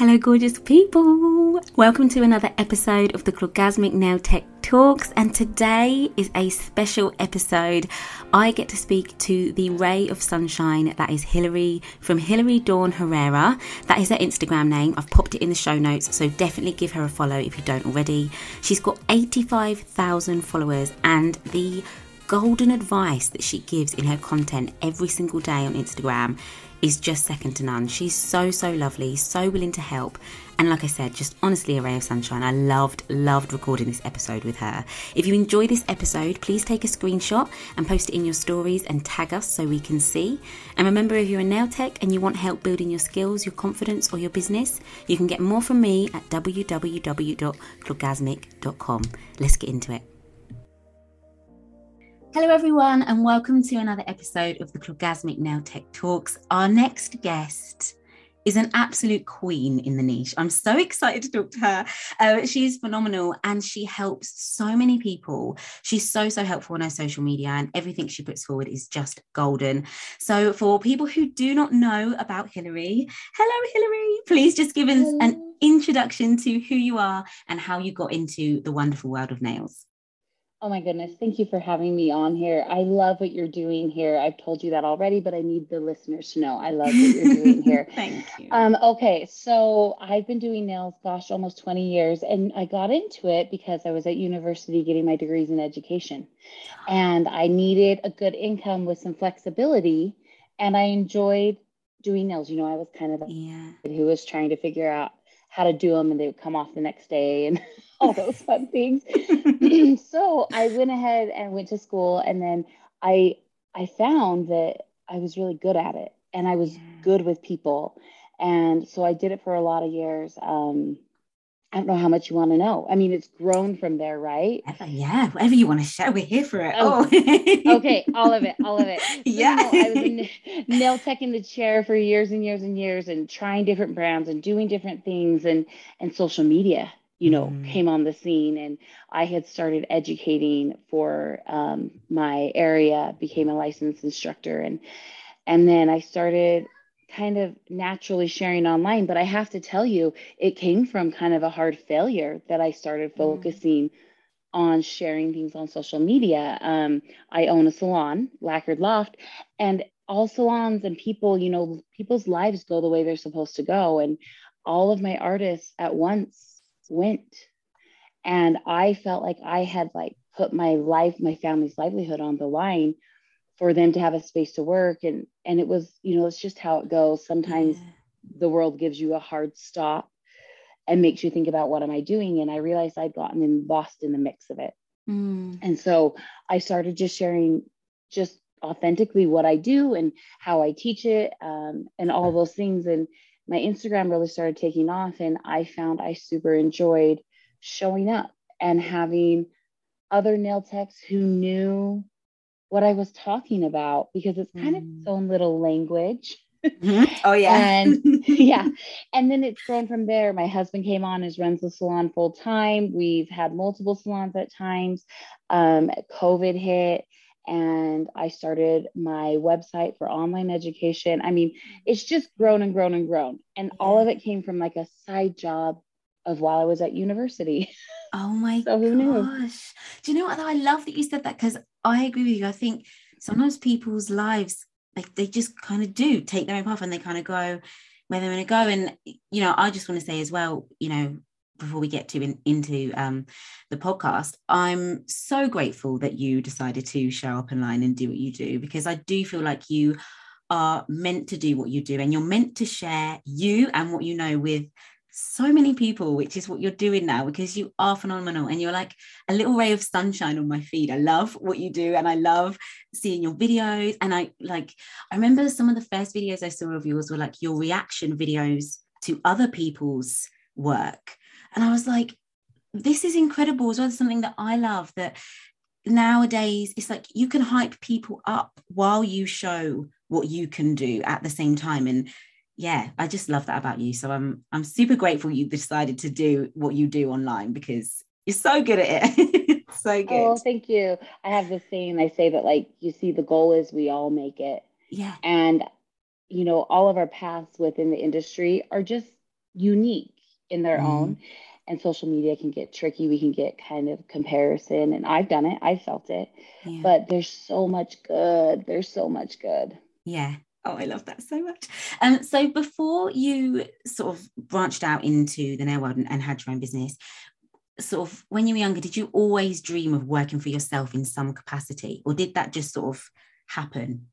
Hello, gorgeous people. Welcome to another episode of the Clawgasmic Nail Tech Talks. And today is a special episode. I get to speak to the ray of sunshine that is Hilary from Hilary Dawn Herrera. That is her Instagram name. I've popped it in the show notes, so definitely give her a follow if you don't already. She's got 85,000 followers, and the golden advice that she gives in her content every single day on Instagram is just second to none. She's so, so lovely, so willing to help. And like I said, just honestly a ray of sunshine. I loved, loved recording this episode with her. If you enjoy this episode, please take a screenshot and post it in your stories and tag us so we can see. And remember, if you're a nail tech and you want help building your skills, your confidence, or your business, you can get more from me at www.clawgasmic.com. Let's get into it. Hello, everyone, and welcome to another episode of the Clawgasmic Nail Tech Talks. Our next guest is an absolute queen in the niche. I'm so excited to talk to her. Uh, she's phenomenal and she helps so many people. She's so, so helpful on her social media, and everything she puts forward is just golden. So, for people who do not know about Hilary, hello, Hilary. Please just give us an introduction to who you are and how you got into the wonderful world of nails. Oh my goodness. Thank you for having me on here. I love what you're doing here. I've told you that already, but I need the listeners to know I love what you're doing here. Thank you. Um, okay, so I've been doing nails, gosh, almost 20 years. And I got into it because I was at university getting my degrees in education. And I needed a good income with some flexibility. And I enjoyed doing nails. You know, I was kind of yeah. who was trying to figure out how to do them and they would come off the next day and all those fun things. so I went ahead and went to school and then I I found that I was really good at it and I was yeah. good with people. And so I did it for a lot of years. Um, I don't know how much you want to know. I mean, it's grown from there, right? Yeah, whatever you want to share, we're here for it. Oh, oh. okay, all of it, all of it. So, yeah, you know, I was nail tech in the chair for years and years and years, and trying different brands and doing different things, and and social media you know, mm. came on the scene and I had started educating for um, my area, became a licensed instructor and and then I started kind of naturally sharing online. But I have to tell you, it came from kind of a hard failure that I started mm. focusing mm. on sharing things on social media. Um, I own a salon, Lacquered Loft, and all salons and people, you know, people's lives go the way they're supposed to go. And all of my artists at once went and i felt like i had like put my life my family's livelihood on the line for them to have a space to work. And and it was you know it's just how it goes. Sometimes yeah. the world gives you a hard stop and makes you think about what am i doing? And i realized i'd gotten in lost in the mix of it. Mm. and so i started just sharing just authentically what i do and how i teach it um, and all those things. And my Instagram really started taking off, and I found I super enjoyed showing up and having other nail techs who knew what I was talking about because it's kind mm. of its own little language. Mm-hmm. Oh yeah. and yeah. And then it's grown from there. My husband came on as runs the salon full time. We've had multiple salons at times. Um, COVID hit and I started my website for online education. I mean, it's just grown and grown and grown. And all of it came from like a side job of while I was at university. Oh my so who gosh. Knew? Do you know what though? I love that you said that because I agree with you. I think sometimes people's lives like they just kind of do take their own path and they kind of go where they're going to go. And you know, I just want to say as well, you know, before we get to in, into um, the podcast, I'm so grateful that you decided to show up online and do what you do because I do feel like you are meant to do what you do and you're meant to share you and what you know with so many people, which is what you're doing now because you are phenomenal and you're like a little ray of sunshine on my feed. I love what you do and I love seeing your videos. And I like, I remember some of the first videos I saw of yours were like your reaction videos to other people's work and I was like, this is incredible as well. Something that I love that nowadays it's like you can hype people up while you show what you can do at the same time. And yeah, I just love that about you. So I'm I'm super grateful you decided to do what you do online because you're so good at it. so good. Oh, thank you. I have this saying I say that like you see the goal is we all make it. Yeah. And you know, all of our paths within the industry are just unique in their mm. own. And social media can get tricky. We can get kind of comparison. And I've done it, I felt it. Yeah. But there's so much good. There's so much good. Yeah. Oh, I love that so much. Um, so before you sort of branched out into the nail world and, and had your own business, sort of when you were younger, did you always dream of working for yourself in some capacity, or did that just sort of happen?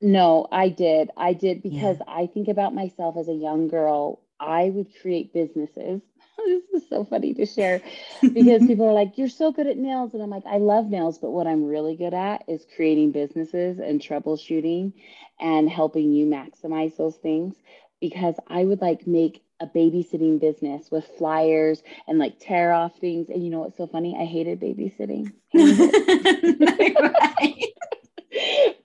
No, I did. I did because yeah. I think about myself as a young girl. I would create businesses. this is so funny to share because people are like, You're so good at nails. And I'm like, I love nails, but what I'm really good at is creating businesses and troubleshooting and helping you maximize those things because I would like make a babysitting business with flyers and like tear off things. And you know what's so funny? I hated babysitting.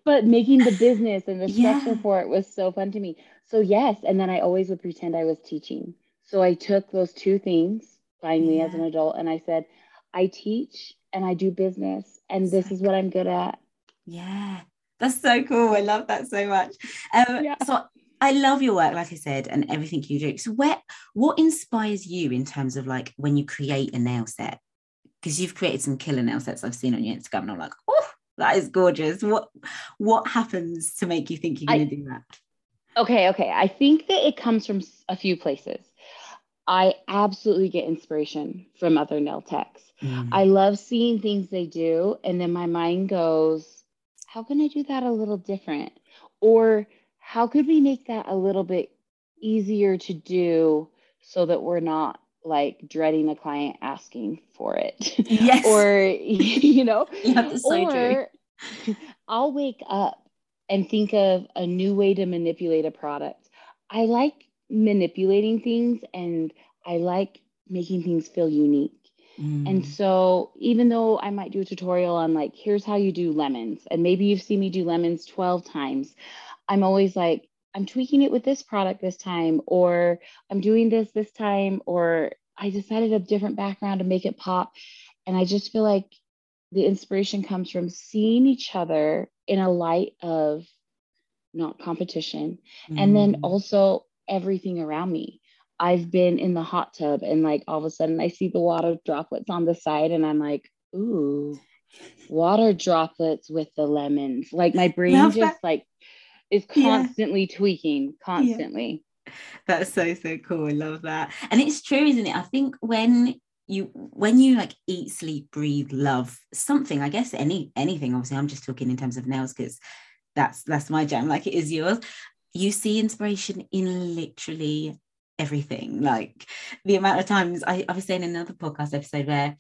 but making the business and the structure yeah. for it was so fun to me. So yes, and then I always would pretend I was teaching. So I took those two things finally yeah. as an adult and I said, I teach and I do business and this is what I'm good at. Yeah. That's so cool. I love that so much. Um, yeah. So I love your work, like I said, and everything you do. So, where what inspires you in terms of like when you create a nail set? Because you've created some killer nail sets I've seen on your Instagram, and I'm like, oh, that is gorgeous. What what happens to make you think you're going to do that? Okay, okay. I think that it comes from a few places. I absolutely get inspiration from other nail techs. Mm. I love seeing things they do, and then my mind goes, "How can I do that a little different?" Or how could we make that a little bit easier to do so that we're not like dreading a client asking for it yes or you know or i'll wake up and think of a new way to manipulate a product i like manipulating things and i like making things feel unique mm. and so even though i might do a tutorial on like here's how you do lemons and maybe you've seen me do lemons 12 times I'm always like, I'm tweaking it with this product this time, or I'm doing this this time, or I decided a different background to make it pop. And I just feel like the inspiration comes from seeing each other in a light of not competition. Mm. And then mm. also everything around me. I've been in the hot tub and like all of a sudden I see the water droplets on the side and I'm like, ooh, water droplets with the lemons. Like my brain Love just that. like is constantly yeah. tweaking, constantly. Yeah. That's so so cool. I love that. And it's true, isn't it? I think when you when you like eat sleep breathe love something i guess any anything obviously i'm just talking in terms of nails because that's that's my jam like it is yours you see inspiration in literally everything like the amount of times I, I was saying in another podcast episode where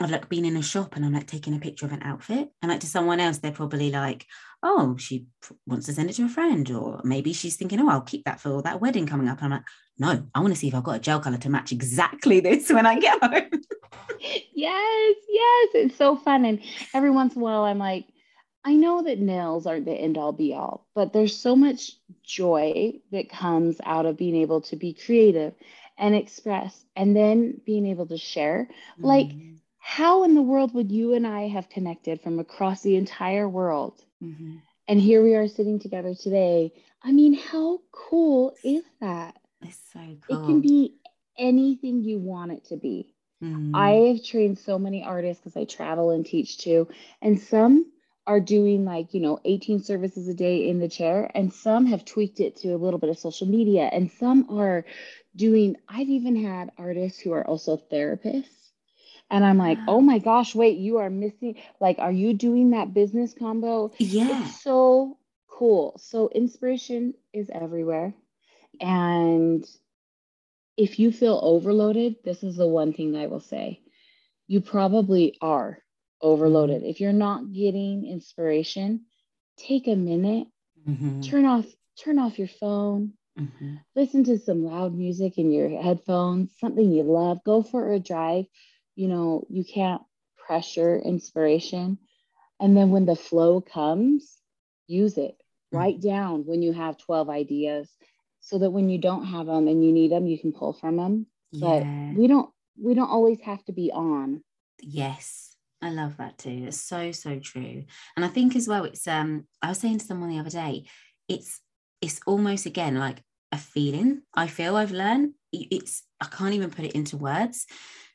I've like been in a shop and I'm like taking a picture of an outfit and like to someone else they're probably like oh, she wants to send it to a friend, or maybe she's thinking, oh, I'll keep that for that wedding coming up. And I'm like, no, I want to see if I've got a gel color to match exactly this when I get home. yes, yes, it's so fun. And every once in a while, I'm like, I know that nails aren't the end all be all, but there's so much joy that comes out of being able to be creative and express and then being able to share. Mm. Like, how in the world would you and I have connected from across the entire world Mm-hmm. And here we are sitting together today. I mean, how cool is that? It's so cool. It can be anything you want it to be. Mm-hmm. I have trained so many artists because I travel and teach too. And some are doing like, you know, 18 services a day in the chair, and some have tweaked it to a little bit of social media, and some are doing, I've even had artists who are also therapists and I'm like, oh my gosh, wait, you are missing. Like, are you doing that business combo? Yeah. It's so cool. So, inspiration is everywhere. And if you feel overloaded, this is the one thing I will say. You probably are overloaded. If you're not getting inspiration, take a minute, mm-hmm. turn off turn off your phone, mm-hmm. listen to some loud music in your headphones, something you love, go for a drive, you know, you can't pressure inspiration. And then when the flow comes, use it. Mm-hmm. Write down when you have 12 ideas so that when you don't have them and you need them, you can pull from them. Yeah. But we don't we don't always have to be on. Yes. I love that too. It's so, so true. And I think as well, it's um, I was saying to someone the other day, it's it's almost again like a feeling. I feel I've learned it's I can't even put it into words.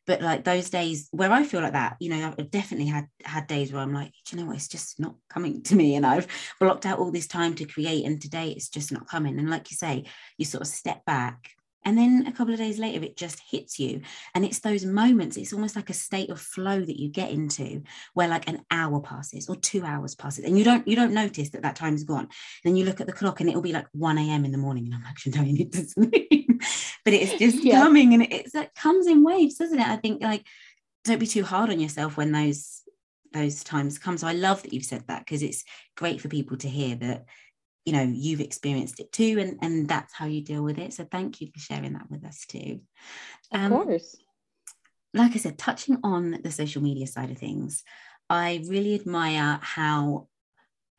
But like those days where I feel like that, you know, I've definitely had had days where I'm like, do you know what, it's just not coming to me, and I've blocked out all this time to create, and today it's just not coming. And like you say, you sort of step back and then a couple of days later, it just hits you. And it's those moments, it's almost like a state of flow that you get into where like an hour passes or two hours passes and you don't you don't notice that that time's gone. Then you look at the clock and it'll be like 1 a.m. in the morning and I'm actually no, you need to sleep. but it's just yeah. coming and it's it comes in waves, doesn't it? I think like don't be too hard on yourself when those those times come. So I love that you've said that because it's great for people to hear that you know you've experienced it too and and that's how you deal with it. So thank you for sharing that with us too. Um, of course. like i said touching on the social media side of things i really admire how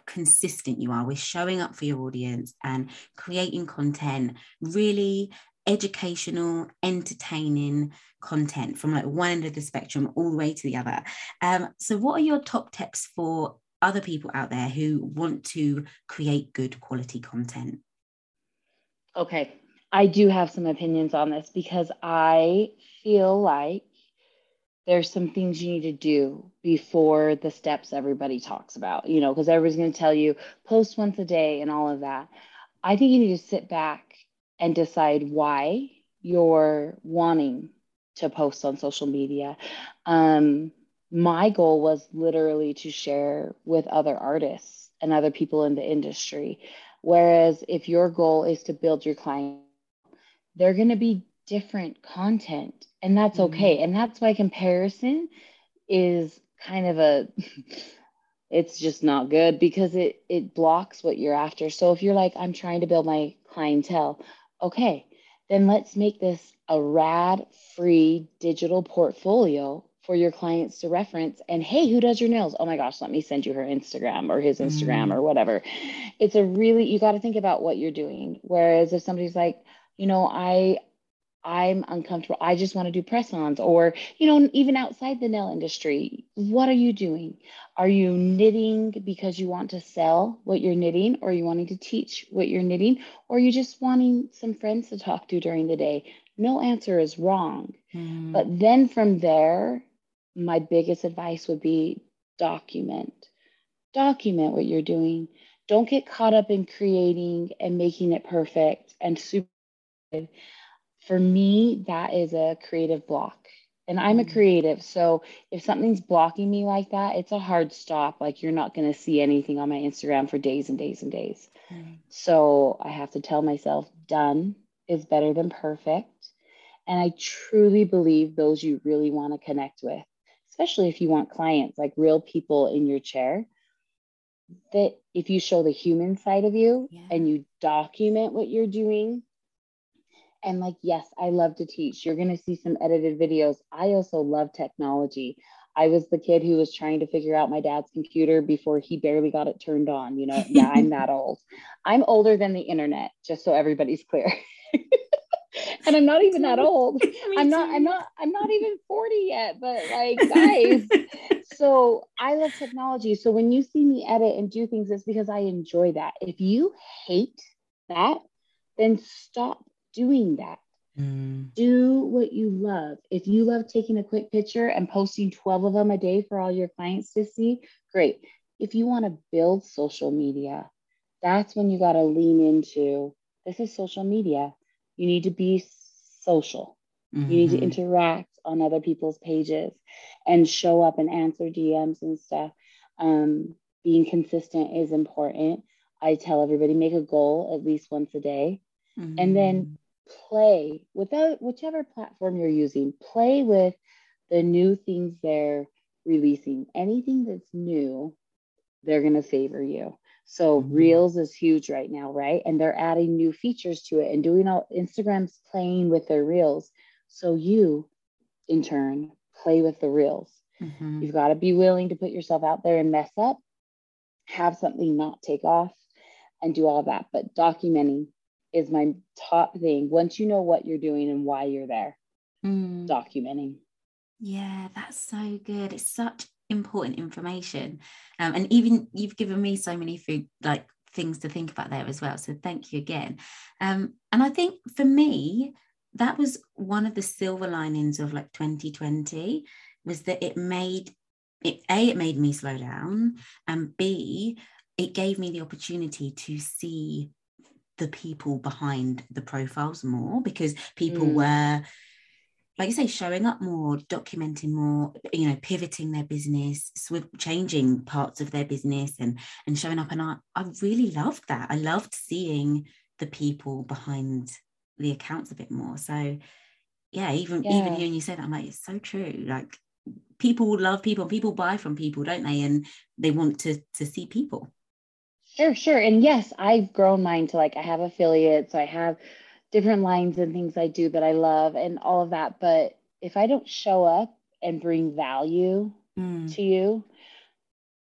consistent you are with showing up for your audience and creating content really educational entertaining content from like one end of the spectrum all the way to the other. Um, so what are your top tips for other people out there who want to create good quality content? Okay, I do have some opinions on this because I feel like there's some things you need to do before the steps everybody talks about, you know, because everybody's going to tell you post once a day and all of that. I think you need to sit back and decide why you're wanting to post on social media. Um, my goal was literally to share with other artists and other people in the industry. Whereas if your goal is to build your client, they're going to be different content, and that's mm-hmm. okay. And that's why comparison is kind of a it's just not good because it it blocks what you're after. So if you're like I'm trying to build my clientele, okay, then let's make this a rad free digital portfolio for your clients to reference. And hey, who does your nails? Oh my gosh, let me send you her Instagram or his Instagram mm. or whatever. It's a really, you got to think about what you're doing. Whereas if somebody's like, you know, I, I'm uncomfortable. I just want to do press ons, or, you know, even outside the nail industry, what are you doing? Are you knitting because you want to sell what you're knitting, or you wanting to teach what you're knitting, or you just wanting some friends to talk to during the day? No answer is wrong. Mm. But then from there, my biggest advice would be document. Document what you're doing. Don't get caught up in creating and making it perfect and super. For me, that is a creative block. And I'm a mm. creative. So if something's blocking me like that, it's a hard stop. Like you're not going to see anything on my Instagram for days and days and days. Mm. So I have to tell myself, done is better than perfect. And I truly believe those you really want to connect with especially if you want clients like real people in your chair that if you show the human side of you yeah. and you document what you're doing and like yes i love to teach. You're going to see some edited videos. I also love technology. I was the kid who was trying to figure out my dad's computer before he barely got it turned on you know? Yeah i'm that old. I'm older than the internet just so everybody's clear and I'm not even that old. I'm not, I'm not, I'm not even 40 yet, but like guys. so I love technology. So when you see me edit and do things, it's because I enjoy that. If you hate that, then stop doing that. Mm. Do what you love. If you love taking a quick picture and posting 12 of them a day for all your clients to see, great. If you want to build social media, that's when you got to lean into this is social media. You need to be social. Mm-hmm. You need to mm-hmm. interact on other people's pages and show up and answer DMs and stuff. Um, being consistent is important. I tell everybody make a goal at least once a day mm-hmm. and then mm-hmm. play without whichever platform you're using, play with the new things they're releasing. Anything that's new, they're going to favor you. So mm-hmm. Reels is huge right now, right? And they're adding new features to it and doing all Instagram's playing with their Reels. So you, in turn, play with the Reels. Mm-hmm. You've got to be willing to put yourself out there and mess up, have something not take off, and do all that. But documenting is my top thing. Once you know what you're doing and why you're there, mm. documenting. Yeah, that's so good. It's such important information um, and even you've given me so many food like things to think about there as well. So thank you again. Um, and I think for me, that was one of the silver linings of like 2020 was that it made it a it made me slow down and b it gave me the opportunity to see the people behind the profiles more because people mm. were like you say showing up more documenting more you know pivoting their business sw- changing parts of their business and and showing up. And I, I really loved that. I loved seeing the people behind the accounts a bit more. So yeah even yeah. even hearing you say that i'm like it's so true. Like people love people. People buy from people don't they? And they want to to see people. Sure, sure. And yes, I've grown mine to like I have affiliates, so I have different lines and things I do that I love and all of that. But if I don't show up and bring value mm. to you,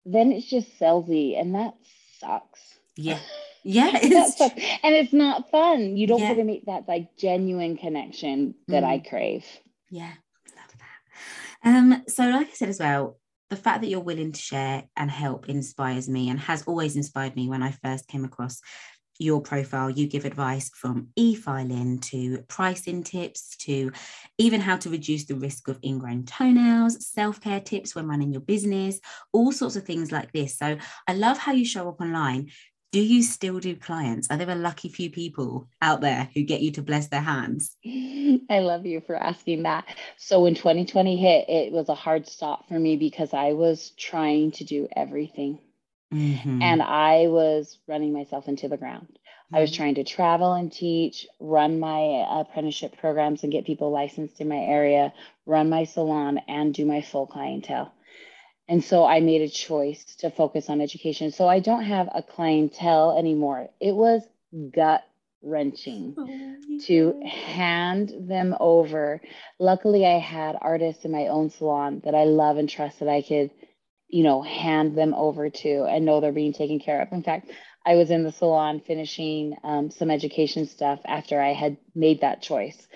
then it's just salesy and that sucks. Yeah. Yeah. It's... and it's not fun. You don't yeah. get to make that like genuine connection that mm. I crave. Yeah. Love that. Um, so like I said as well, the fact that you're willing to share and help inspires me and has always inspired me when I first came across your profile. You give advice from e filing to pricing tips to even how to reduce the risk of ingrown toenails, self care tips when running your business, all sorts of things like this. So I love how you show up online do you still do clients? Are there a lucky few people out there who get you to bless their hands? I love you for asking that. So when 2020 hit, it was a hard stop for me because I was trying to do everything. Mm-hmm. And I was running myself into the ground. Mm-hmm. I was mm-hmm. trying to travel and teach, run my apprenticeship programs and get people licensed in my area, run my salon, and do my full clientele. And so I made a choice to focus on education. So I don't have a clientele anymore. It was gut wrenching oh, to hand them over. Luckily, I had artists in my own salon that I love and trust that I could, you know, hand them over to and know they're being taken care of. In fact, I was in the salon finishing um, some education stuff after I had made that choice.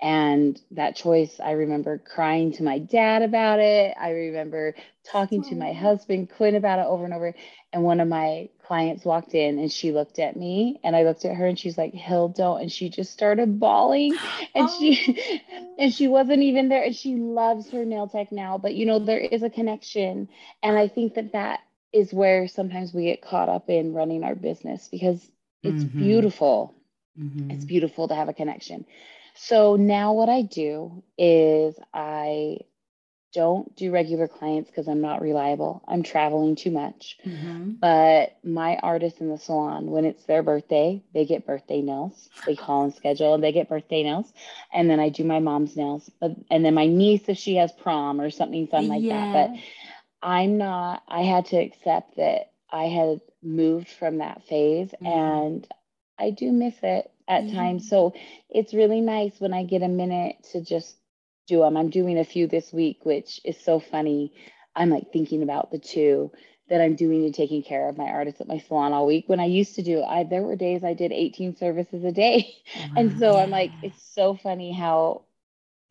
And that choice, I remember crying to my dad about it. I remember talking to my husband, Quinn, about it over and over. And one of my clients walked in and she looked at me and I looked at her and she's like, Hill, don't. And she just started bawling. And oh. she and she wasn't even there. And she loves her nail tech now. But you know, there is a connection. And I think that that is where sometimes we get caught up in running our business because it's mm-hmm. beautiful. Mm-hmm. It's beautiful to have a connection. So now what I do is I don't do regular clients because I'm not reliable. I'm traveling too much. Mm-hmm. But my artists in the salon, when it's their birthday, they get birthday nails. They call and schedule and they get birthday nails. And then I do my mom's nails. But and then my niece if she has prom or something fun like yeah. that. But I'm not I had to accept that I had moved from that phase mm-hmm. and I do miss it at mm-hmm. times. So it's really nice when I get a minute to just do them. I'm doing a few this week, which is so funny. I'm like thinking about the two that I'm doing and taking care of my artists at my salon all week. When I used to do, I there were days I did 18 services a day. and so I'm like, it's so funny how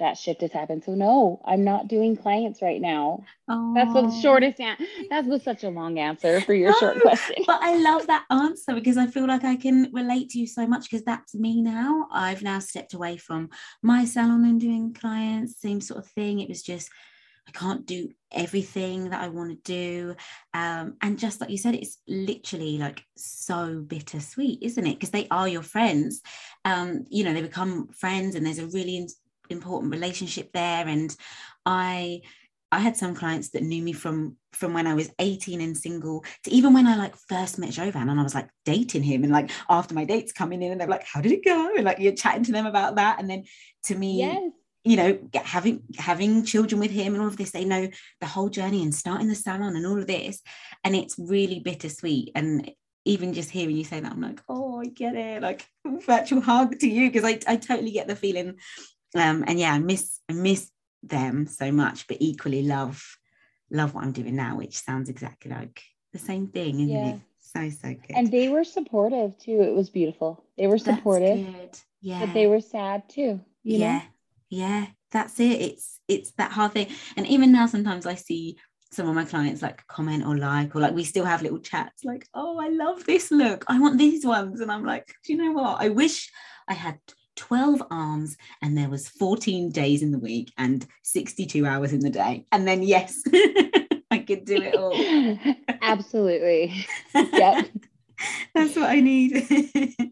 that shift has happened. So no, I'm not doing clients right now. Oh. That's the shortest answer. That was such a long answer for your no, short question. But I love that answer because I feel like I can relate to you so much because that's me now. I've now stepped away from my salon and doing clients, same sort of thing. It was just I can't do everything that I want to do. Um, and just like you said, it's literally like so bittersweet, isn't it? Because they are your friends. Um, you know, they become friends, and there's a really important relationship there and i I had some clients that knew me from from when I was 18 and single to even when I like first met Jovan and I was like dating him and like after my dates coming in and they're like, how did it go? And like you're chatting to them about that. And then to me, yes. you know, having having children with him and all of this, they know the whole journey and starting the salon and all of this. And it's really bittersweet. And even just hearing you say that, I'm like, oh, I get it. Like virtual hug to you because I, I totally get the feeling um, and yeah, I miss I miss them so much, but equally love love what I'm doing now, which sounds exactly like the same thing, isn't yeah. it? So so good. And they were supportive too. It was beautiful. They were supportive. Yeah. But they were sad too. yeah. Know? Yeah. That's it. It's it's that hard thing. And even now sometimes I see some of my clients like comment or like, or like we still have little chats like, oh, I love this look. I want these ones. And I'm like, do you know what? I wish I had 12 arms and there was 14 days in the week and 62 hours in the day. And then yes, I could do it all. Absolutely. Yep. That's what I need.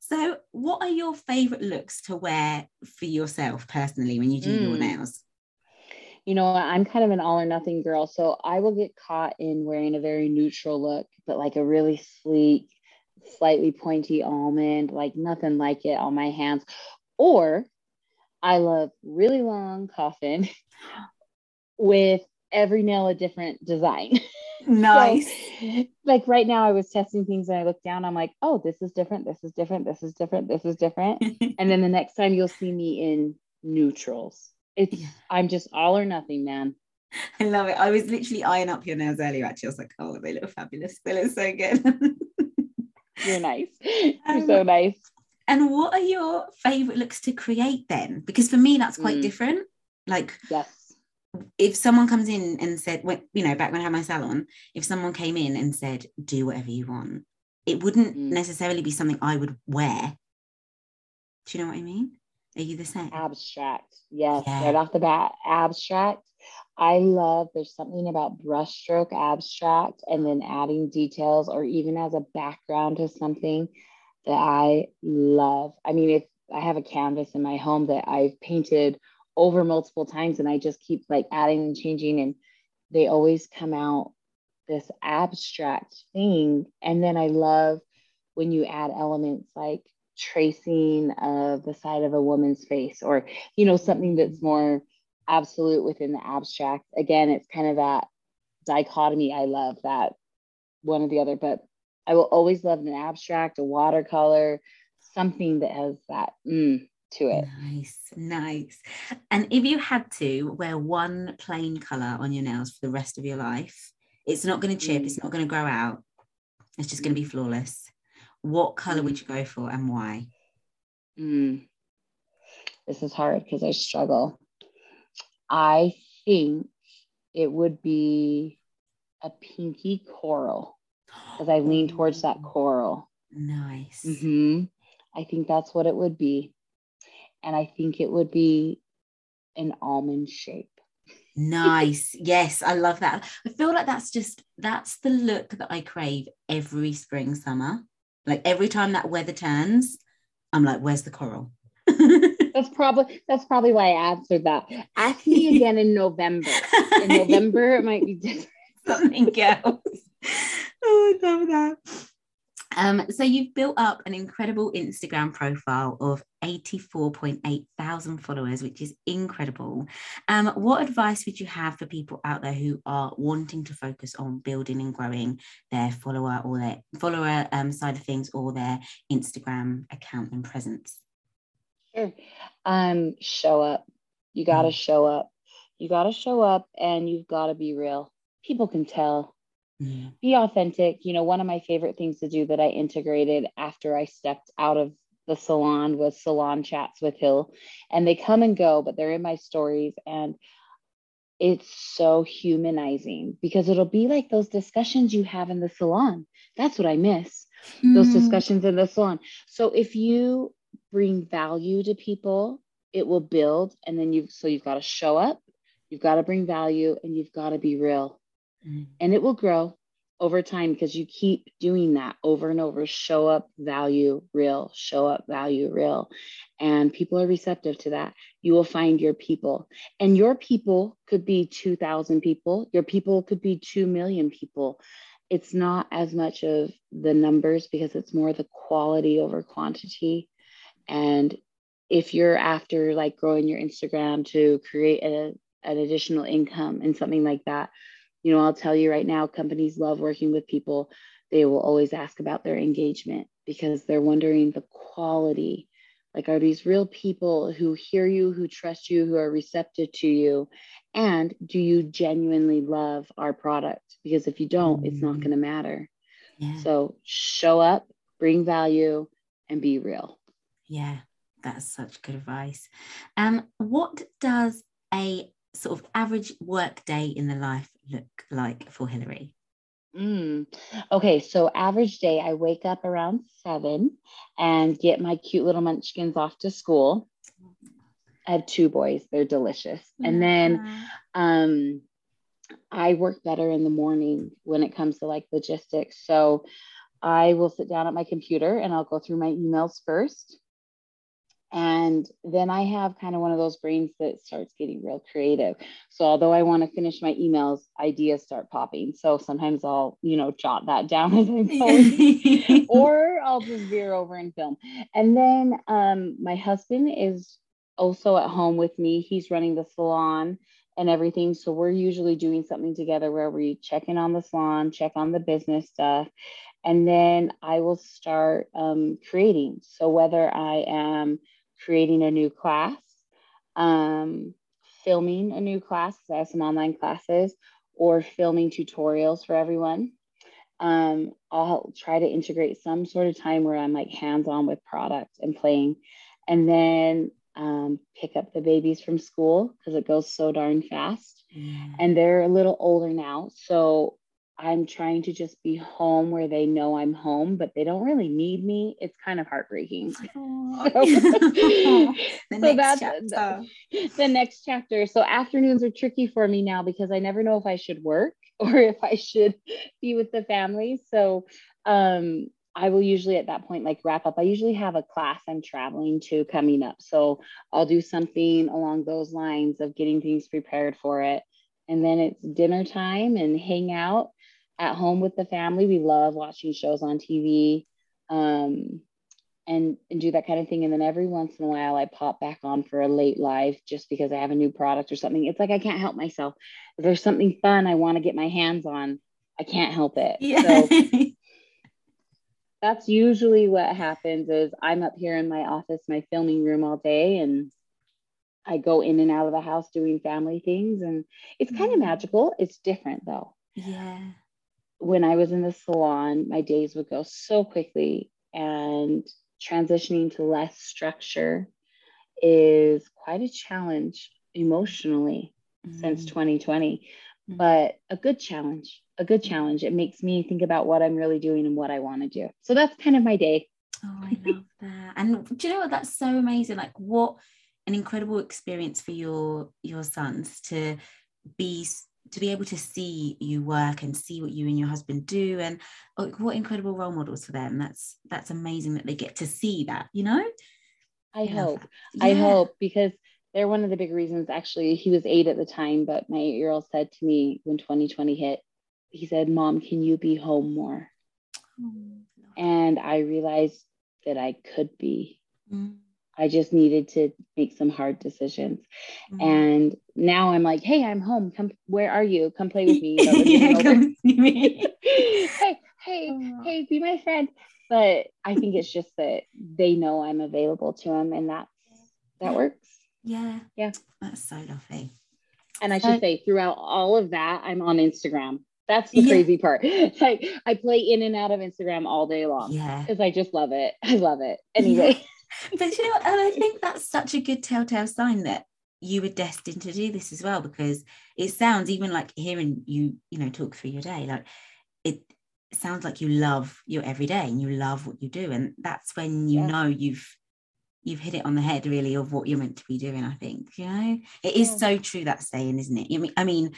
so, what are your favorite looks to wear for yourself personally when you do mm. your nails? You know, I'm kind of an all or nothing girl. So, I will get caught in wearing a very neutral look, but like a really sleek, slightly pointy almond, like nothing like it on my hands. Or I love really long coffin with every nail a different design. Nice. so, like right now, I was testing things and I look down, I'm like, oh, this is different, this is different, this is different, this is different. and then the next time you'll see me in neutrals. It's yeah. I'm just all or nothing, man. I love it. I was literally eyeing up your nails earlier. Actually, I was like, "Oh, they look fabulous. They look so good." You're nice. You're um, so nice. And what are your favorite looks to create then? Because for me, that's quite mm. different. Like, yes if someone comes in and said, when, you know, back when I had my salon, if someone came in and said, do whatever you want, it wouldn't mm. necessarily be something I would wear. Do you know what I mean? Are you the same? Abstract. Yes. Yeah. Right off the bat, abstract. I love there's something about brushstroke abstract and then adding details or even as a background to something that I love. I mean, if I have a canvas in my home that I've painted over multiple times and I just keep like adding and changing and they always come out this abstract thing and then I love when you add elements like tracing of the side of a woman's face or you know something that's more absolute within the abstract again it's kind of that dichotomy I love that one or the other but I will always love an abstract a watercolor something that has that mm, to it. Nice, nice. And if you had to wear one plain color on your nails for the rest of your life, it's not going to chip, mm. it's not going to grow out, it's just going to be flawless. What color would mm. you go for and why? Mm. This is hard because I struggle. I think it would be a pinky coral because I lean towards that coral. Nice. Mm-hmm. I think that's what it would be and I think it would be an almond shape. nice. Yes, I love that. I feel like that's just that's the look that I crave every spring summer. Like every time that weather turns, I'm like, where's the coral? that's probably that's probably why I answered that. Ask me again in November. In November, it might be different. Something else. Oh, I love that. Um, so you've built up an incredible Instagram profile of 84.8 thousand followers, which is incredible. Um, what advice would you have for people out there who are wanting to focus on building and growing their follower or their follower um, side of things or their Instagram account and presence? Sure. Um, show up. You got to mm. show up. You got to show up and you've got to be real. People can tell Mm. Be authentic. You know, one of my favorite things to do that I integrated after I stepped out of the salon was salon chats with Hill. And they come and go, but they're in my stories. And it's so humanizing because it'll be like those discussions you have in the salon. That's what I miss. Mm. Those discussions in the salon. So if you bring value to people, it will build. And then you've so you've got to show up, you've got to bring value, and you've got to be real. Mm. and it will grow over time because you keep doing that over and over show up value real show up value real. And people are receptive to that. You will find your people. And your people could be 2000 people. Your people could be 2 million people. It's not as much of the numbers because it's more the quality over quantity and if you're after like growing your instagram to create a, an additional income and something like that you know, I'll tell you right now, companies love working with people. They will always ask about their engagement because they're wondering the quality. Like, are these real people who hear you, who trust you, who are receptive to you? And do you genuinely love our product? Because if you don't, it's not mm-hmm. going to matter. Yeah. So show up, bring value, and be real. Yeah, that's such good advice. Um, what does a sort of average work day in the life look like for Hilary? Mm. Okay, so average day, I wake up around seven and get my cute little munchkins off to school. I have two boys, they're delicious. Yeah. And then um, I work better in the morning when it comes to like logistics. So I will sit down at my computer and I'll go through my emails first. And then I have kind of one of those brains that starts getting real creative. So although I want to finish my emails, ideas start popping. So sometimes I'll, you know, jot that down as I'm going, or I'll just veer over and film. And then um, my husband is also at home with me. He's running the salon and everything. So we're usually doing something together where we check in on the salon, check on the business stuff, and then I will start um, creating. So whether I am creating a new class, um, filming a new class, I have some online classes, or filming tutorials for everyone. Um, I'll try to integrate some sort of time where I'm like hands on with product and playing. And then um, pick up the babies from school because it goes so darn fast. Mm. And they're a little older now. So I'm trying to just be home where they know I'm home, but they don't really need me. It's kind of heartbreaking. So, the so next chapter. The, the next chapter. So afternoons are tricky for me now because I never know if I should work or if I should be with the family. So um, I will usually at that point like wrap up. I usually have a class I'm traveling to coming up. So I'll do something along those lines of getting things prepared for it. And then it's dinner time and hang out at home with the family. We love watching shows on TV um, and, and do that kind of thing. And then every once in a while, I pop back on for a late live just because I have a new product or something. It's like I can't help myself. If there's something fun I want to get my hands on, I can't help it. Yeah. So that's usually what happens is I'm up here in my office, my filming room all day and I go in and out of the house doing family things and it's kind of mm-hmm. magical. It's different though. Yeah when I was in the salon, my days would go so quickly, and transitioning to less structure is quite a challenge emotionally mm-hmm. since 2020, mm-hmm. but a good challenge. A good challenge. It makes me think about what I'm really doing and what I want to do. So that's kind of my day. Oh, I love that. And do you know what? That's so amazing. Like, what an incredible experience for your your sons to be to be able to see you work and see what you and your husband do and oh, what incredible role models for them. That's that's amazing that they get to see that you know? I, I hope. yeah. i hope because they're one of the big reasons. Actually he was eight at the time but my eight year old said to me when 2020 hit he said mom can you be home more? Oh, and i realized that i could be. Mm. I just needed to make some hard decisions. Mm-hmm. And now I'm like, hey, I'm home. Come, where are you? Come play with me. yeah, come see me. hey, hey, oh. hey, be my friend. But I think it's just that they know I'm available to them, and that that works. Yeah, yeah, that's so lovely. And I should uh, say, throughout all of that, I'm on Instagram. That's the yeah. crazy part. Like I play in and out of Instagram all day long. Yeah, because I just love it. I love it. Anyway. But you know what? And I think that's such a good telltale sign that you were destined to do this as well, because it sounds even like hearing you, you know, talk through your day, like it sounds like you love your everyday and you love what you do. And that's when you yeah. know you've you've hit it on the head really of what you're meant to be doing i think you know it is yeah. so true that saying isn't it i mean i mean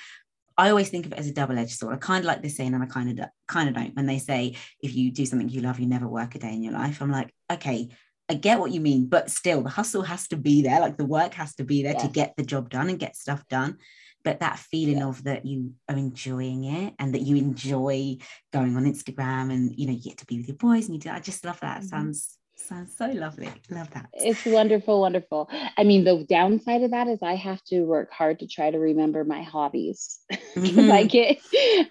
I always think of it as a double-edged sword. I kind of like this saying, and I kind of kind of don't. When they say, "If you do something you love, you never work a day in your life," I'm like, okay, I get what you mean, but still, the hustle has to be there. Like the work has to be there to get the job done and get stuff done. But that feeling yeah. of that you are enjoying it and that you enjoy going on Instagram and you know you get to be with your boys and you do. I just love that. Mm-hmm. Sounds sounds so lovely. Love that. It's wonderful, wonderful. I mean, the downside of that is I have to work hard to try to remember my hobbies. Mm-hmm. I get,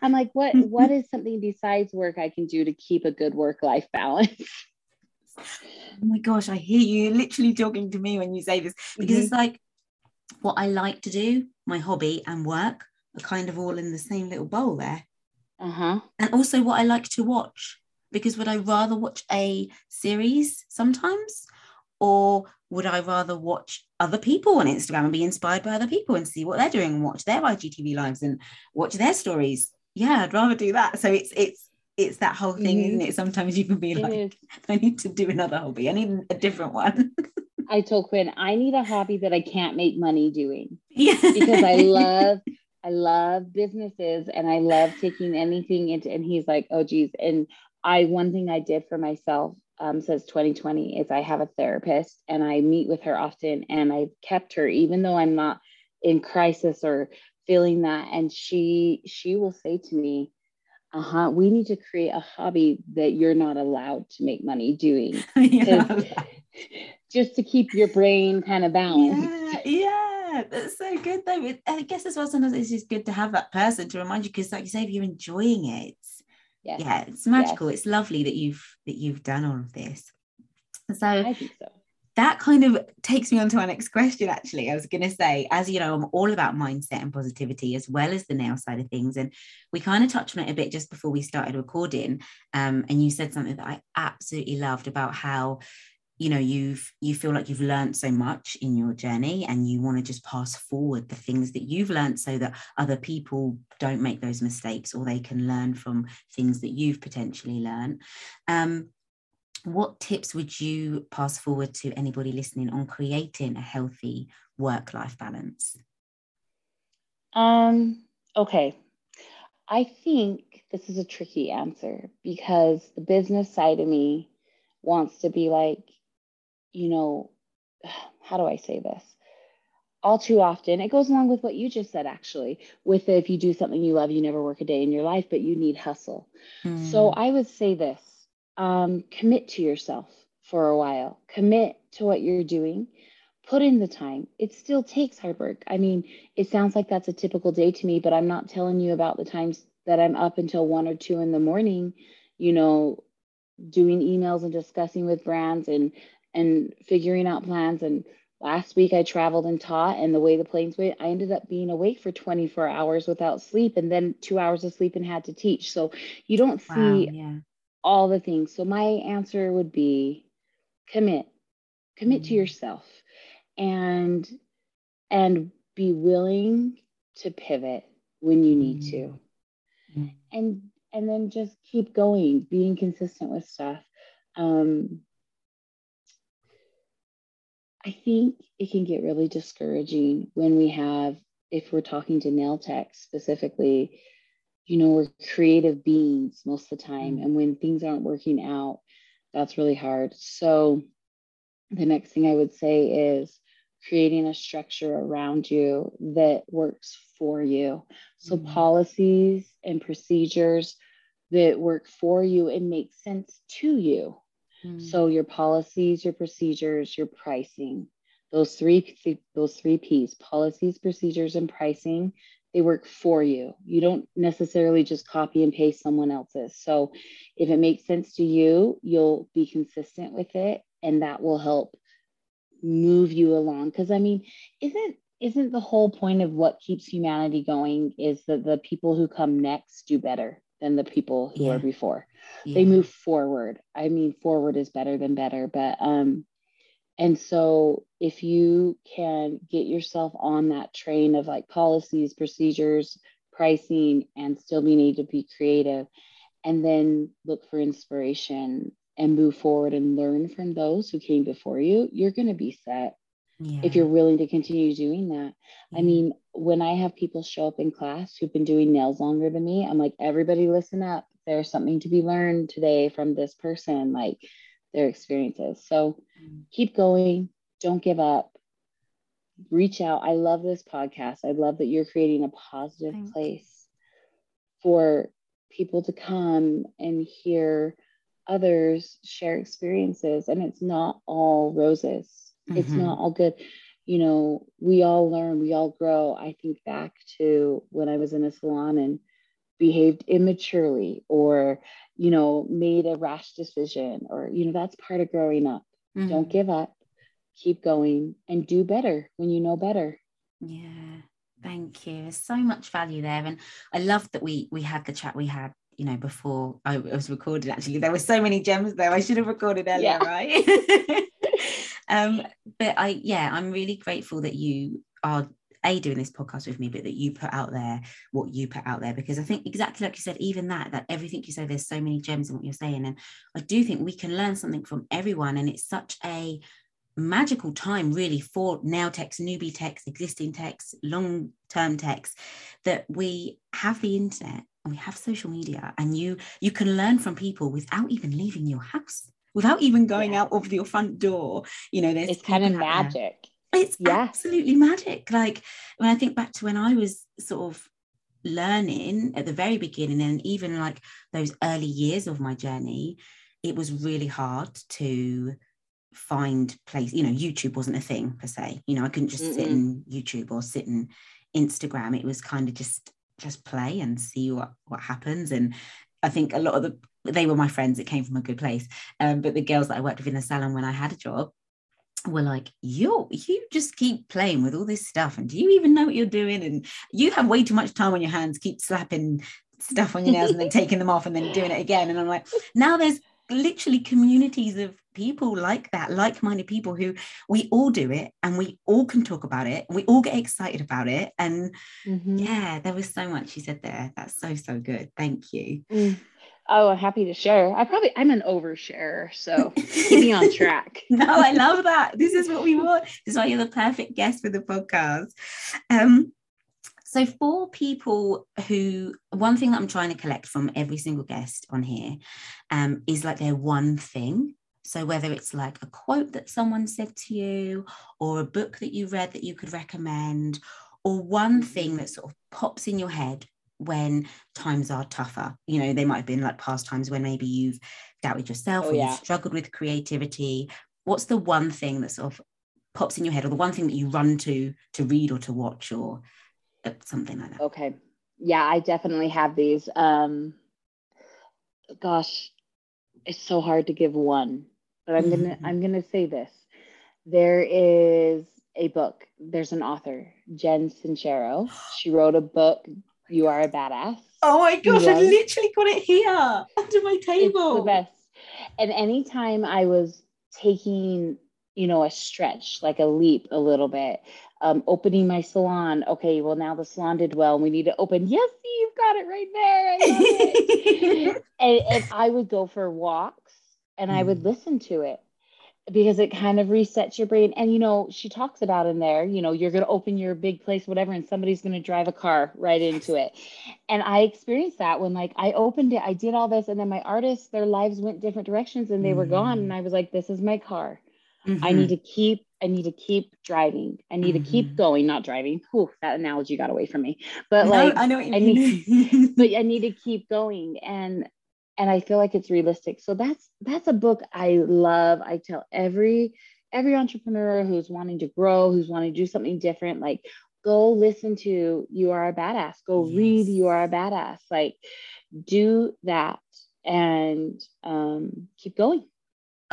I'm like, what what is something besides work I can do to keep a good work life balance? Oh my gosh, I hear you literally talking to me when you say this because mm-hmm. it's like what I like to do, my hobby and work are kind of all in the same little bowl there. Uh-huh. And also what I like to watch because would I rather watch a series sometimes or would I rather watch other people on Instagram and be inspired by other people and see what they're doing and watch their IGTV lives and watch their stories? Yeah, I'd rather do that. So it's it's it's that whole thing, mm-hmm. isn't it? Sometimes you can be it like, is. I need to do another hobby. I need a different one. I told Quinn, I need a hobby that I can't make money doing. Yeah. because I love I love businesses and I love taking anything into and he's like, oh geez. And I one thing I did for myself um, since 2020 is I have a therapist and I meet with her often and I've kept her even though I'm not in crisis or feeling that and she she will say to me uh-huh. We need to create a hobby that you're not allowed to make money doing. Just to keep your brain kind of balanced. Yeah, yeah. That's so good though. I guess as well sometimes it's just good to have that person to remind you because like you say if you're enjoying it yes. yeah it's magical. Yes. it's lovely that you've that you've done all of this. So i think so that kind of takes me on to our next question actually. I was going to say as you know i'm all about mindset and positivity as well as the nail side of things and we kind of touched on it a bit just before we started recording um, and you said something that i absolutely loved about how you know you've you feel like you've learned so much in your journey and you want to just pass forward the things that you've learned so that other people don't make those mistakes or they can learn from things that you've potentially learned. Um, what tips would you pass forward to anybody listening on creating a healthy work life balance? Um, okay. I think this is a tricky answer because the business side of me wants to be like, you know, how do I say this? All too often, it goes along with what you just said, actually, with if you do something you love, you never work a day in your life, but you need hustle. Mm. So I would say this um, commit to yourself for a while, commit to what you're doing, put in the time. It still takes hard work. I mean, it sounds like that's a typical day to me, but I'm not telling you about the times that I'm up until one or two in the morning, you know, doing emails and discussing with brands and and figuring out plans and last week I traveled and taught and the way the planes went, I ended up being awake for 24 hours without sleep and then two hours of sleep and had to teach. So you don't wow, see yeah all the things. So my answer would be commit. Commit mm-hmm. to yourself and and be willing to pivot when you need to. Mm-hmm. And and then just keep going, being consistent with stuff. Um, I think it can get really discouraging when we have, if we're talking to nail tech specifically, you know, we're creative beings most of the time. Mm. And when things aren't working out, that's really hard. So, the next thing I would say is creating a structure around you that works for you. So, mm-hmm. policies and procedures that work for you and make sense to you. Mm-hmm. So, your policies, your procedures, your pricing, those three those three P's, policies, procedures, and pricing they work for you. You don't necessarily just copy and paste someone else's. So if it makes sense to you, you'll be consistent with it and that will help move you along cuz I mean, isn't isn't the whole point of what keeps humanity going is that the people who come next do better than the people who yeah. are before. Yeah. They move forward. I mean, forward is better than better, but um and so, if you can get yourself on that train of like policies, procedures, pricing, and still being able to be creative, and then look for inspiration and move forward and learn from those who came before you, you're going to be set. Yeah. If you're willing to continue doing that. Yeah. I mean, when I have people show up in class who've been doing nails longer than me, I'm like, everybody listen up. There's something to be learned today from this person. Like, their experiences. So keep going, don't give up, reach out. I love this podcast. I love that you're creating a positive Thanks. place for people to come and hear others share experiences. And it's not all roses, mm-hmm. it's not all good. You know, we all learn, we all grow. I think back to when I was in a salon and behaved immaturely or you know made a rash decision or you know that's part of growing up. Mm-hmm. don't give up. Keep going and do better when you know better. Yeah. Thank you. There's so much value there. And i love that we we had the chat we had you know before i was recorded actually. There were so many gems there. I should have recorded earlier yeah. right? Um, but I, yeah, I'm really grateful that you are a doing this podcast with me but that you put out there what you put out there because i think exactly like you said even that that everything you say there's so many gems in what you're saying and i do think we can learn something from everyone and it's such a magical time really for now techs newbie techs existing techs long term techs that we have the internet and we have social media and you you can learn from people without even leaving your house without even going yeah. out of your front door you know there's it's kind of magic there. It's yeah. absolutely magic. Like when i think back to when i was sort of learning at the very beginning and even like those early years of my journey it was really hard to find place you know youtube wasn't a thing per se. You know i couldn't just Mm-mm. sit in youtube or sit in instagram. It was kind of just just play and see what what happens. And i think a lot of the they were my friends it came from a good place. Um, but the girls that i worked with in the salon when i had a job were like you you just keep playing with all this stuff and do you even know what you're doing and you have way too much time on your hands keep slapping stuff on your nails and then taking them off and then doing it again and i'm like now there's literally communities of people like that, like minded people who we all do it and we all can talk about it. We all get excited about it. And mm-hmm. yeah, there was so much you said there. That's so, so good. Thank you. Mm. Oh, I'm happy to share. I probably I'm an oversharer, so keep me on track. no, I love that. This is what we want. This is why you're the perfect guest for the podcast. Um, so, for people who, one thing that I'm trying to collect from every single guest on here um, is like their one thing. So, whether it's like a quote that someone said to you, or a book that you read that you could recommend, or one thing that sort of pops in your head when times are tougher. You know, they might have been like past times when maybe you've doubted yourself oh, or yeah. you've struggled with creativity. What's the one thing that sort of pops in your head, or the one thing that you run to to read or to watch or something like that. Okay. Yeah, I definitely have these. Um, gosh, it's so hard to give one, but I'm gonna. I'm gonna say this. There is a book. There's an author, Jen Sincero. She wrote a book. You are a badass. Oh my gosh! I literally got it here under my table. It's the best. And anytime I was taking you know, a stretch, like a leap a little bit. Um, opening my salon. Okay, well, now the salon did well. We need to open. Yes, you've got it right there. I and, and, I would go for walks and. I would mm. listen to it because it kind of resets your brain. And, you know, she talks about in there, you know, you're going to open your big place, whatever, and somebody's going to drive a car right into it. And I experienced that when, like, I opened it, I did all this, and then my artists, their lives went different directions and they mm. were gone. And mm. I was like, this is my car Mm-hmm. I need to keep I need to keep driving. I need mm-hmm. to keep mm-hmm. going, not driving. Whew, that analogy got away from me. But no, like I know what I need, but I need to keep going. And and I feel like it's realistic. So that's that's a book I love. I tell every every entrepreneur who's wanting to grow, who's wanting to do something different, like go listen to You Are a Badass. Go yes. read You Are a Badass. Like do that and um, keep going.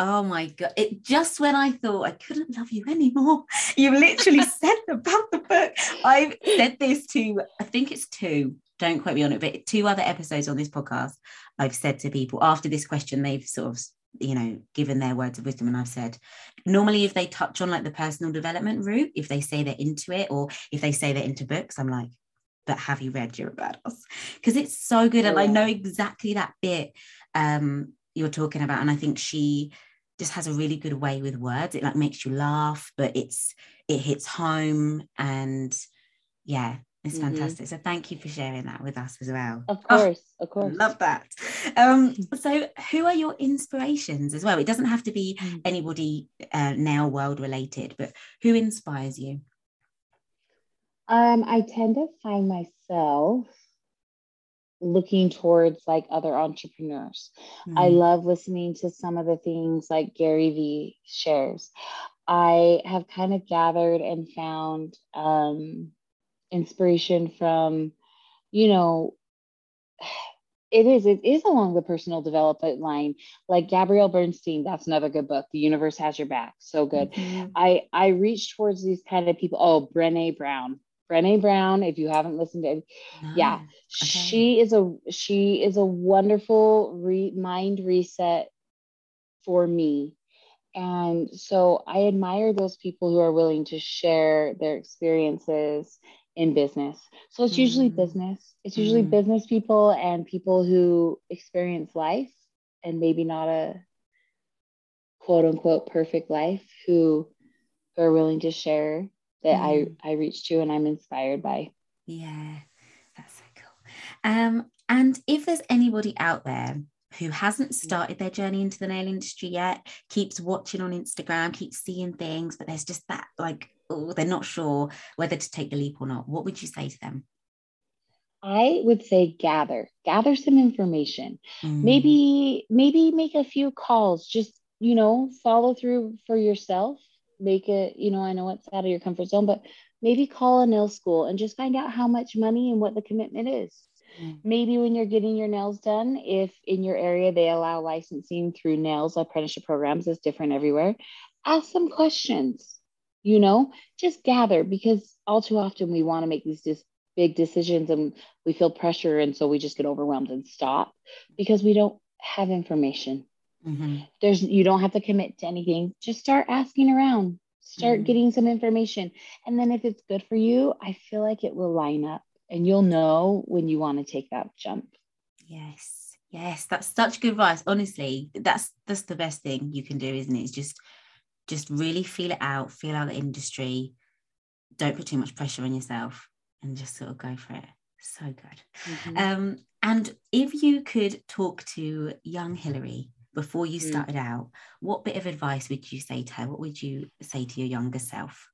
Oh my god! It just when I thought I couldn't love you anymore, you literally said about the book. I've said this to I think it's two. Don't quote me on it, but two other episodes on this podcast. I've said to people after this question, they've sort of you know given their words of wisdom, and I've said normally if they touch on like the personal development route, if they say they're into it, or if they say they're into books, I'm like, but have you read You're a Badass? Because it's so good, and I know exactly that bit um, you're talking about, and I think she just has a really good way with words. It like makes you laugh, but it's it hits home and yeah, it's mm-hmm. fantastic. So thank you for sharing that with us as well. Of oh, course, oh, of course. Love that. Um, so who are your inspirations as well? It doesn't have to be mm. anybody uh, nail world related, but who inspires you? Um, I tend to find myself looking towards like other entrepreneurs. Mm-hmm. I love listening to some of the things like Gary Vee shares. I have kind of gathered and found um, inspiration from, you know, it is it is along the personal development line like gabrielle bernstein that's another good book the universe has your back so good mm-hmm. i i reach towards these kind of people oh brene brown Brene Brown, if you haven't listened to it, no. yeah, okay. she is a she is a wonderful re- mind reset for me. And so I admire those people who are willing to share their experiences in business. So it's usually mm. business. It's usually mm. business people and people who experience life and maybe not a quote unquote perfect life who, who are willing to share that mm. I, I reach to and I'm inspired by. Yeah, that's so cool. Um, and if there's anybody out there who hasn't started their journey into the nail industry yet, keeps watching on Instagram, keeps seeing things, but there's just that like, oh, they're not sure whether to take the leap or not. What would you say to them? I would say gather, gather some information. Mm. Maybe, maybe make a few calls. Just, you know, follow through for yourself. Make it, you know, I know it's out of your comfort zone, but maybe call a nail school and just find out how much money and what the commitment is. Mm. Maybe when you're getting your nails done, if in your area they allow licensing through nails apprenticeship programs, it's different everywhere. Ask some questions, you know, just gather because all too often we want to make these dis- big decisions and we feel pressure. And so we just get overwhelmed and stop because we don't have information. Mm-hmm. There's you don't have to commit to anything. Just start asking around, start mm-hmm. getting some information. And then if it's good for you, I feel like it will line up and you'll know when you want to take that jump. Yes. Yes, that's such good advice. Honestly, that's that's the best thing you can do, isn't it? It's just just really feel it out, feel out the industry. Don't put too much pressure on yourself and just sort of go for it. So good. Mm-hmm. Um, and if you could talk to young Hilary before you mm. started mm. out, what bit of advice would you say to her? What would you say to your younger self?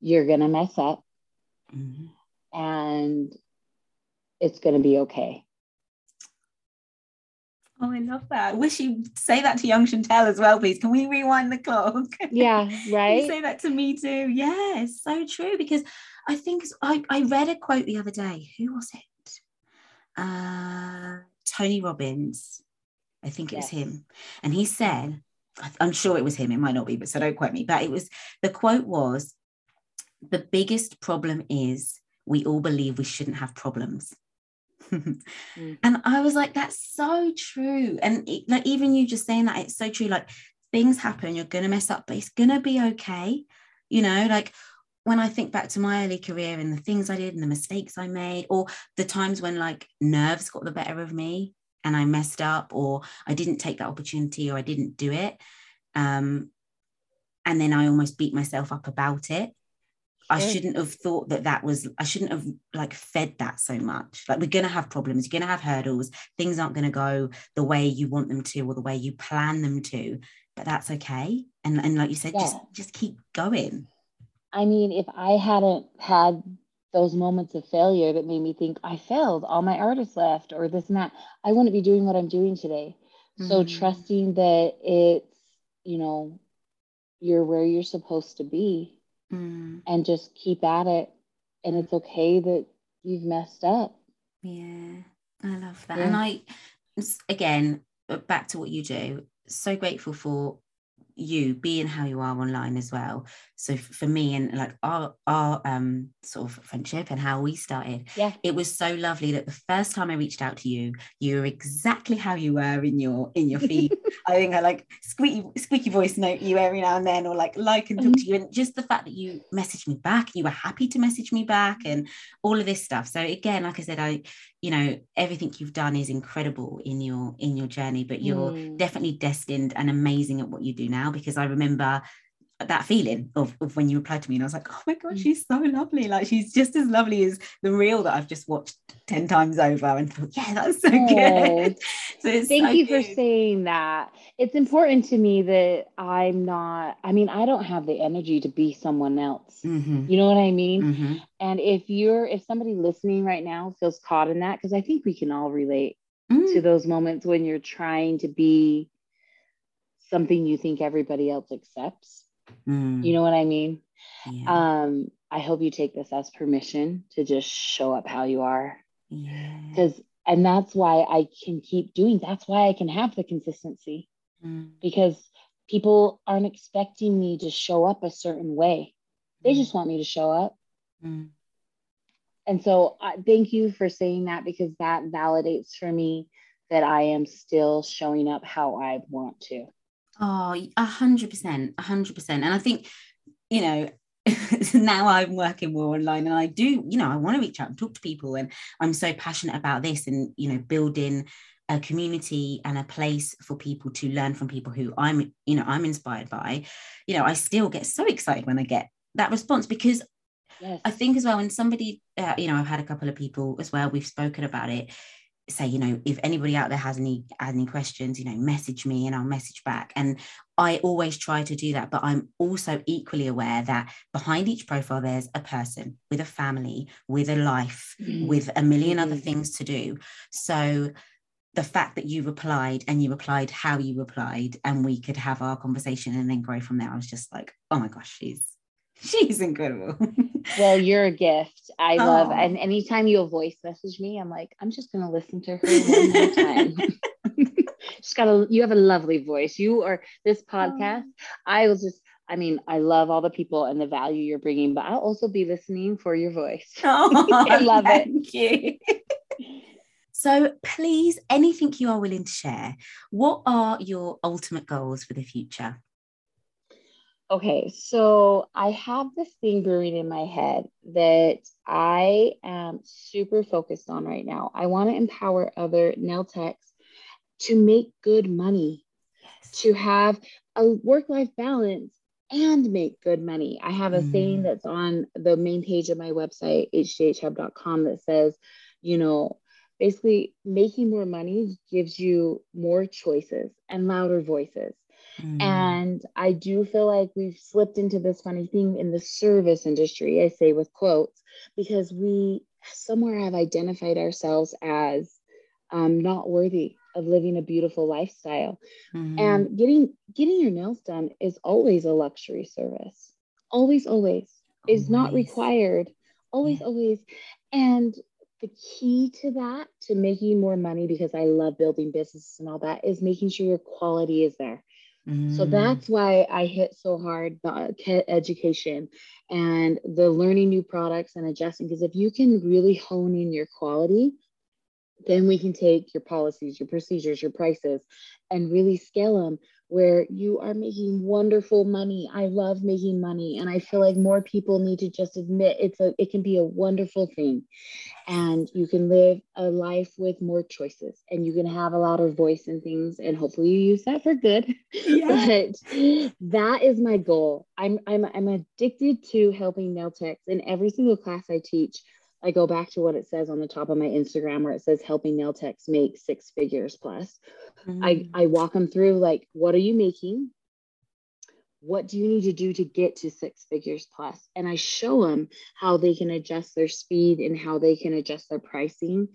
You're gonna mess up mm-hmm. and it's going to be okay. Oh, I love that. I wish you'd say that to young Chantel as well, please. Can we rewind the clock? Yeah, right. say that to me too. Yeah, it's so true because I think I, I read a quote the other day. Who was it? Uh, Tony Robbins. I think it yes. was him. And he said, I'm sure it was him, it might not be, but so don't quote me. But it was the quote was the biggest problem is we all believe we shouldn't have problems. Mm. And I was like, that's so true. And it, like, even you just saying that, it's so true. Like, things happen, you're to mess up, but it's to be okay. You know, like when I think back to my early career and the things I did and the mistakes I made, or the times when like nerves got the better of me and I messed up, or I didn't take that opportunity, or I didn't do it. Um, and then I almost beat myself up about it. I shouldn't have thought that that was, I shouldn't have like fed that so much. Like, we're going to have problems, you're going to have hurdles, things aren't going to go the way you want them to or the way you plan them to, but that's okay. And, and like you said, yeah. just, just keep going. I mean, if I hadn't had those moments of failure that made me think I failed, all my artists left, or this and that, I wouldn't be doing what I'm doing today. Mm-hmm. So, trusting that it's, you know, you're where you're supposed to be mm. and just keep at it. And it's okay that you've messed up. Yeah, I love that. Yeah. And I, again, back to what you do, so grateful for you being how you are online as well. So for me and like our our um sort of friendship and how we started yeah. it was so lovely that the first time i reached out to you you were exactly how you were in your in your feed. I think i like squeaky squeaky voice note you every now and then or like like and talk mm-hmm. to you. And just the fact that you messaged me back you were happy to message me back and all of this stuff. So again like i said i you know everything you've done is incredible in your in your journey but you're mm. definitely destined and amazing at what you do now because i remember that feeling of, of when you replied to me and I was like, oh my God, mm. she's so lovely. Like she's just as lovely as the reel that I've just watched 10 times over and thought, yeah, that's so oh, good. so thank so you good. for saying that. It's important to me that I'm not, I mean, I don't have the energy to be someone else. Mm-hmm. You know what I mean? Mm-hmm. And if you're, if somebody listening right now feels caught in that, because I think we can all relate mm. to those moments when you're trying to be something you think everybody else accepts Mm. You know what I mean? Yeah. Um, I hope you take this as permission to just show up how you are. Because, yeah. and that's why I can keep doing, that's why I can have the consistency mm. because people aren't expecting me to show up a certain way. They mm. just want me to show up. Mm. And so, uh, thank you for saying that because that validates for me that I am still showing up how I want to. Oh, a hundred percent, a hundred percent. And I think, you know, now I'm working more online and I do, you know, I want to reach out and talk to people. And I'm so passionate about this and, you know, building a community and a place for people to learn from people who I'm, you know, I'm inspired by. You know, I still get so excited when I get that response because yes. I think as well, when somebody, uh, you know, I've had a couple of people as well, we've spoken about it say you know if anybody out there has any any questions you know message me and i'll message back and i always try to do that but i'm also equally aware that behind each profile there's a person with a family with a life mm. with a 1000000 mm. other things to do so the fact that you replied and you replied how you replied and we could have our conversation and then grow from there i was just like oh my gosh she's she's incredible. well, you're a gift. I oh. love, and anytime you voice message me, I'm like, I'm just gonna listen to her one more time. She's got a, you have a lovely voice. You are this oh. podcast. Oh. I will just, I mean, I love all the people and the value you're bringing, but I'll also be listening for your voice. Oh, I love it. Thank you. So, please, anything you are willing to share, what are your ultimate goals for the future? Okay, so I have this thing brewing in my head that I am super focused on right now. I want to empower other nail techs to make good money, yes. to have a work life balance and make good money. I have a mm. saying that's on the main page of my website, hdhhub.com, that says, you know, basically making more money gives you more choices and louder voices. Mm. And I do feel like we've slipped into this funny thing in the service industry, I say with quotes, because we somewhere have identified ourselves as um, not worthy of living a beautiful lifestyle. Mm-hmm. And getting getting your nails done is always a luxury service. Always, always. Is not required. Always, yeah. always. And the key to that, to making more money, because I love building businesses and all that, is making sure your quality is there. So mm. that's why I hit so hard the education and the learning new products and adjusting. Because if you can really hone in your quality, then we can take your policies, your procedures, your prices, and really scale them where you are making wonderful money. I love making money and I feel like more people need to just admit it's a it can be a wonderful thing. And you can live a life with more choices and you can have a louder voice and things and hopefully you use that for good. Yeah. but that is my goal. I'm I'm I'm addicted to helping nail techs in every single class I teach. I go back to what it says on the top of my Instagram where it says helping nail techs make six figures plus. Mm-hmm. I, I walk them through like, what are you making? What do you need to do to get to six figures plus? And I show them how they can adjust their speed and how they can adjust their pricing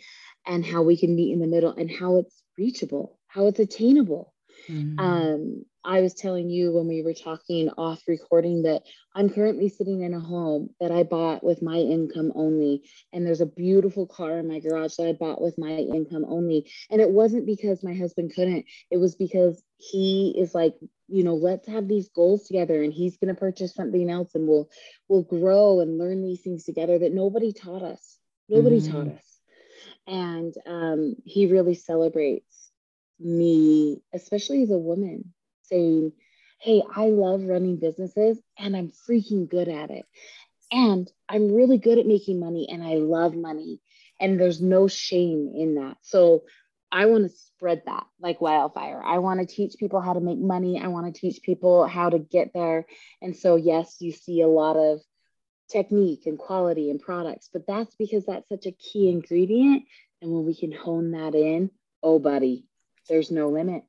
and how we can meet in the middle and how it's reachable, how it's attainable. Mm-hmm. Um, I was telling you when we were talking off recording that I'm currently sitting in a home that I bought with my income only. And there's a beautiful car in my garage that I bought with my income only. And it wasn't because my husband couldn't, it was because he is like, you know, let's have these goals together and he's going to purchase something else and we'll we'll grow and learn these things together that nobody taught us. Nobody mm-hmm. taught us. And um, he really celebrates me, especially as a woman saying, Hey, I love running businesses and I'm freaking good at it. And I'm really good at making money and I love money. And there's no shame in that. So I want to spread that like wildfire. I want to teach people how to make money. I want to teach people how to get there. And so, yes, you see a lot of technique and quality and products, but that's because that's such a key ingredient. And when we can hone that in, oh, buddy, there's no limit.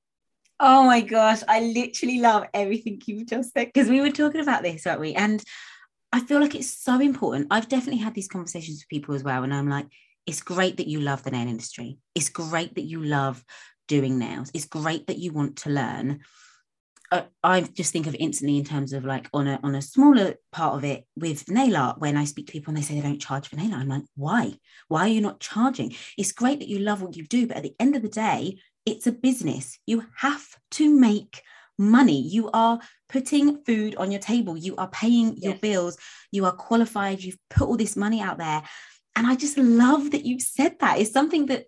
Oh my gosh, I literally love everything you've just said because we were talking about this, weren't we? And I feel like it's so important. I've definitely had these conversations with people as well, and I'm like, it's great that you love the nail industry. It's great that you love doing nails. It's great that you want to learn. Uh, I just think of instantly in terms of like on a on a smaller part of it with nail art. When I speak to people and they say they don't charge for nail art, I'm like, why? Why are you not charging? It's great that you love what you do, but at the end of the day, it's a business. You have to make money. You are putting food on your table. You are paying your yes. bills. You are qualified. You've put all this money out there. And I just love that you said that. It's something that,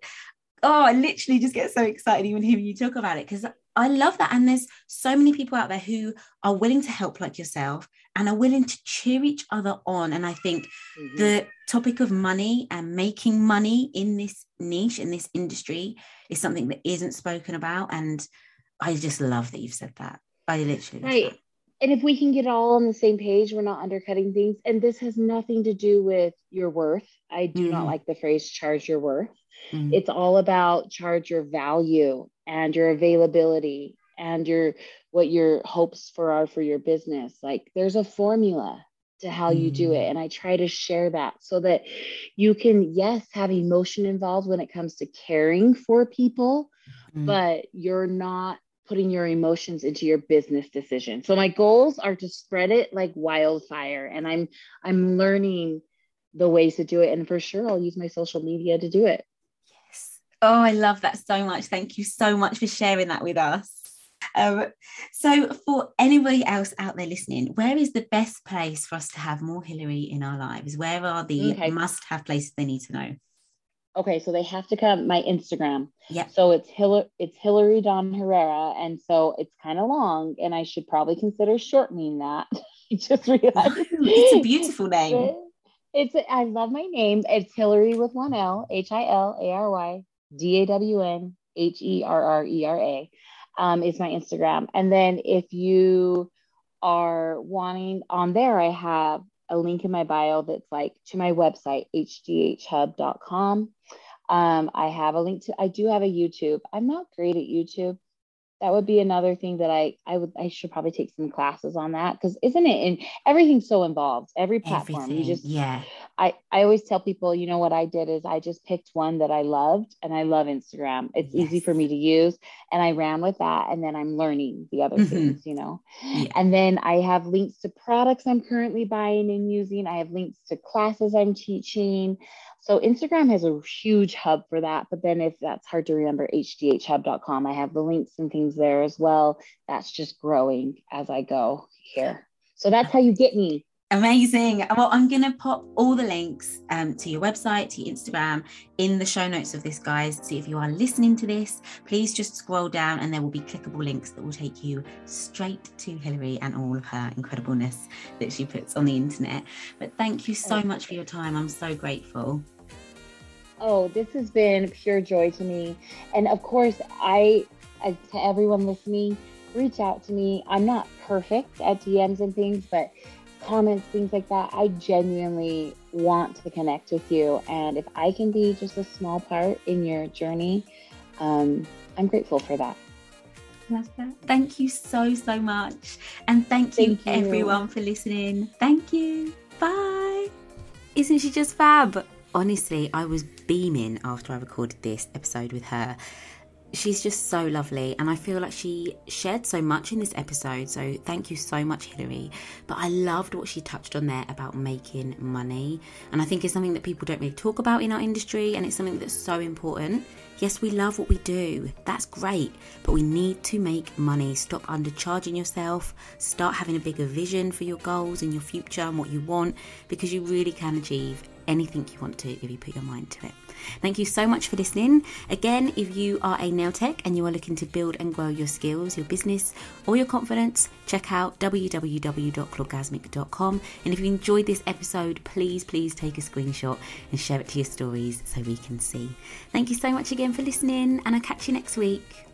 oh, I literally just get so excited even hearing you talk about it because I love that. And there's so many people out there who are willing to help, like yourself, and are willing to cheer each other on. And I think mm-hmm. the topic of money and making money in this niche, in this industry, is something that isn't spoken about. And I just love that you've said that. I literally right. And if we can get all on the same page, we're not undercutting things. And this has nothing to do with your worth. I do mm-hmm. not like the phrase charge your worth. Mm-hmm. It's all about charge your value and your availability and your what your hopes for are for your business. Like there's a formula to how you do it. Mm. And I try to share that so that you can, yes, have emotion involved when it comes to caring for people, mm. but you're not putting your emotions into your business decision. So my goals are to spread it like wildfire. And I'm I'm learning the ways to do it. And for sure I'll use my social media to do it. Yes. Oh, I love that so much. Thank you so much for sharing that with us. Um, so, for anybody else out there listening, where is the best place for us to have more Hilary in our lives? Where are the okay. must have places they need to know? Okay, so they have to come my Instagram. Yeah. So it's Hilary, it's Hilary Dawn Herrera, and so it's kind of long, and I should probably consider shortening that. I just realized it's a beautiful name. It's I love my name. It's Hillary with one L, H I L A R Y D A W N H E R R E R A um, is my Instagram. And then if you are wanting on there, I have a link in my bio that's like to my website, hdhhub.com. Um, I have a link to, I do have a YouTube. I'm not great at YouTube that would be another thing that I I would I should probably take some classes on that because isn't it and everything's so involved every platform Everything. you just yeah I I always tell people you know what I did is I just picked one that I loved and I love Instagram it's yes. easy for me to use and I ran with that and then I'm learning the other mm-hmm. things you know yeah. and then I have links to products I'm currently buying and using I have links to classes I'm teaching so Instagram has a huge hub for that. But then if that's hard to remember, hdhhub.com, I have the links and things there as well. That's just growing as I go here. So that's how you get me. Amazing. Well, I'm going to pop all the links um, to your website, to your Instagram in the show notes of this, guys. So if you are listening to this, please just scroll down and there will be clickable links that will take you straight to Hilary and all of her incredibleness that she puts on the internet. But thank you so much for your time. I'm so grateful. Oh, this has been pure joy to me. And of course, I, to everyone listening, reach out to me. I'm not perfect at DMs and things, but comments, things like that. I genuinely want to connect with you. And if I can be just a small part in your journey, um, I'm grateful for that. Thank you so, so much. And thank, thank you, you, everyone, for listening. Thank you. Bye. Isn't she just fab? Honestly, I was beaming after I recorded this episode with her she's just so lovely and i feel like she shared so much in this episode so thank you so much hilary but i loved what she touched on there about making money and i think it's something that people don't really talk about in our industry and it's something that's so important. Yes we love what we do. That's great. But we need to make money. Stop undercharging yourself. Start having a bigger vision for your goals and your future and what you want because you really can achieve anything you want to if you put your mind to it Thank you so much for listening. Again, if you are a nail tech and you are looking to build and grow your skills, your business, or your confidence, check out www.clawgasmic.com. And if you enjoyed this episode, please, please take a screenshot and share it to your stories so we can see. Thank you so much again for listening, and I'll catch you next week.